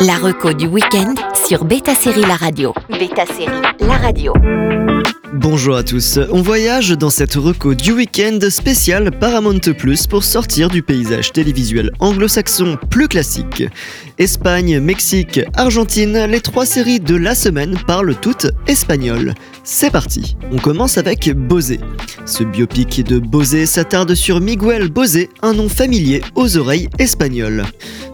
La reco du week-end sur Beta Série La Radio. Beta Série La Radio. Bonjour à tous, on voyage dans cette reco du week-end spécial Paramount Plus pour sortir du paysage télévisuel anglo-saxon plus classique. Espagne, Mexique, Argentine, les trois séries de la semaine parlent toutes espagnol. C'est parti, on commence avec Bosé. Ce biopic de Bosé s'attarde sur Miguel Bosé, un nom familier aux oreilles espagnoles.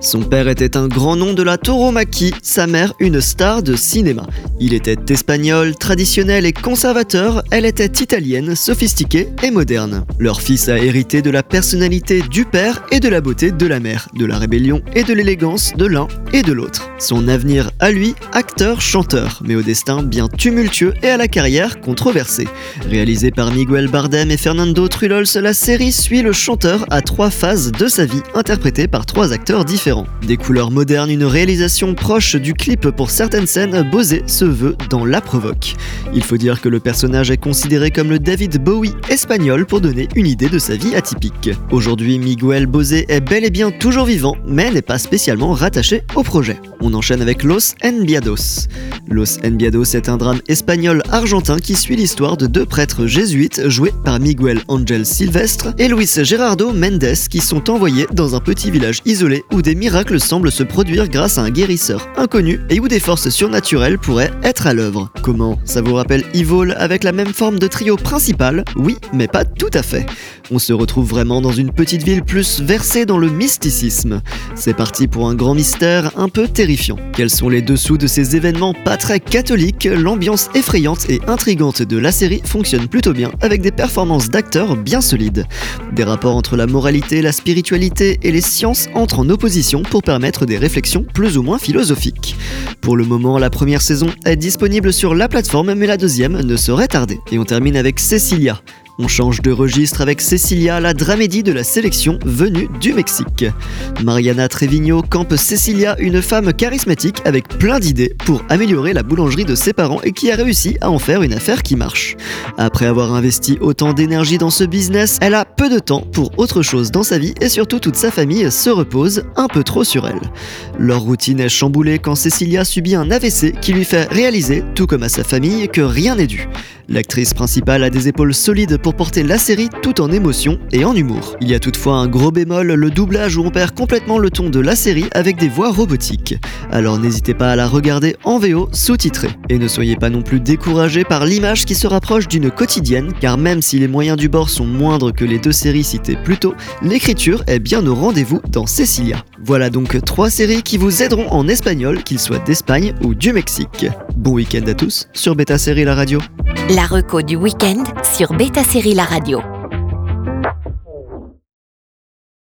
Son père était un grand nom de la tauromachie, sa mère une star de cinéma. Il était espagnol, traditionnel et conservateur, elle était italienne, sophistiquée et moderne. Leur fils a hérité de la personnalité du père et de la beauté de la mère, de la rébellion et de l'élégance de l'un et de l'autre. Son avenir à lui, acteur-chanteur, mais au destin bien tumultueux et à la carrière controversée. Réalisée par Miguel Bardem et Fernando Trulols, la série suit le chanteur à trois phases de sa vie, interprétées par trois acteurs différents. Des couleurs modernes, une réalisation proche du clip pour certaines scènes, Bosé se veut dans la provoque. Il faut dire que le personnage est considéré comme le David Bowie espagnol pour donner une idée de sa vie atypique. Aujourd'hui, Miguel Bosé est bel et bien toujours vivant, mais n'est pas spécialement rattaché au projet. On enchaîne avec Los Enviados. Los Enviados est un drame espagnol argentin qui suit l'histoire de deux prêtres jésuites joués par Miguel Angel Silvestre et Luis Gerardo Mendes qui sont envoyés dans un petit village isolé où des miracles semblent se produire grâce à un guérisseur inconnu et où des forces surnaturelles pourraient être à l'œuvre. Comment Ça vous rappelle Evil avec la même forme de trio principal? Oui, mais pas tout à fait. On se retrouve vraiment dans une petite ville plus versée dans le mysticisme. C'est parti pour un grand mystère un peu terrifiant. Quels sont les dessous de ces événements pas très catholiques L'ambiance effrayante et intrigante de la série fonctionne plutôt bien avec des performances d'acteurs bien solides. Des rapports entre la moralité, la spiritualité et les sciences entrent en opposition pour permettre des réflexions plus ou moins philosophiques. Pour le moment, la première saison est disponible sur la plateforme, mais la deuxième ne saurait tarder. Et on termine avec Cecilia, on change de registre avec Cecilia, la dramédie de la sélection venue du Mexique. Mariana Trevino campe Cecilia, une femme charismatique avec plein d'idées pour améliorer la boulangerie de ses parents et qui a réussi à en faire une affaire qui marche. Après avoir investi autant d'énergie dans ce business, elle a peu de temps pour autre chose dans sa vie et surtout toute sa famille se repose un peu trop sur elle. Leur routine est chamboulée quand Cecilia subit un AVC qui lui fait réaliser, tout comme à sa famille, que rien n'est dû. L'actrice principale a des épaules solides pour porter la série tout en émotion et en humour. Il y a toutefois un gros bémol, le doublage où on perd complètement le ton de la série avec des voix robotiques. Alors n'hésitez pas à la regarder en VO sous-titrée. Et ne soyez pas non plus découragés par l'image qui se rapproche d'une quotidienne, car même si les moyens du bord sont moindres que les deux séries citées plus tôt, l'écriture est bien au rendez-vous dans Cecilia. Voilà donc trois séries qui vous aideront en espagnol, qu'ils soient d'Espagne ou du Mexique. Bon week-end à tous sur Beta Série La Radio. La reco du week-end sur Beta Série La Radio.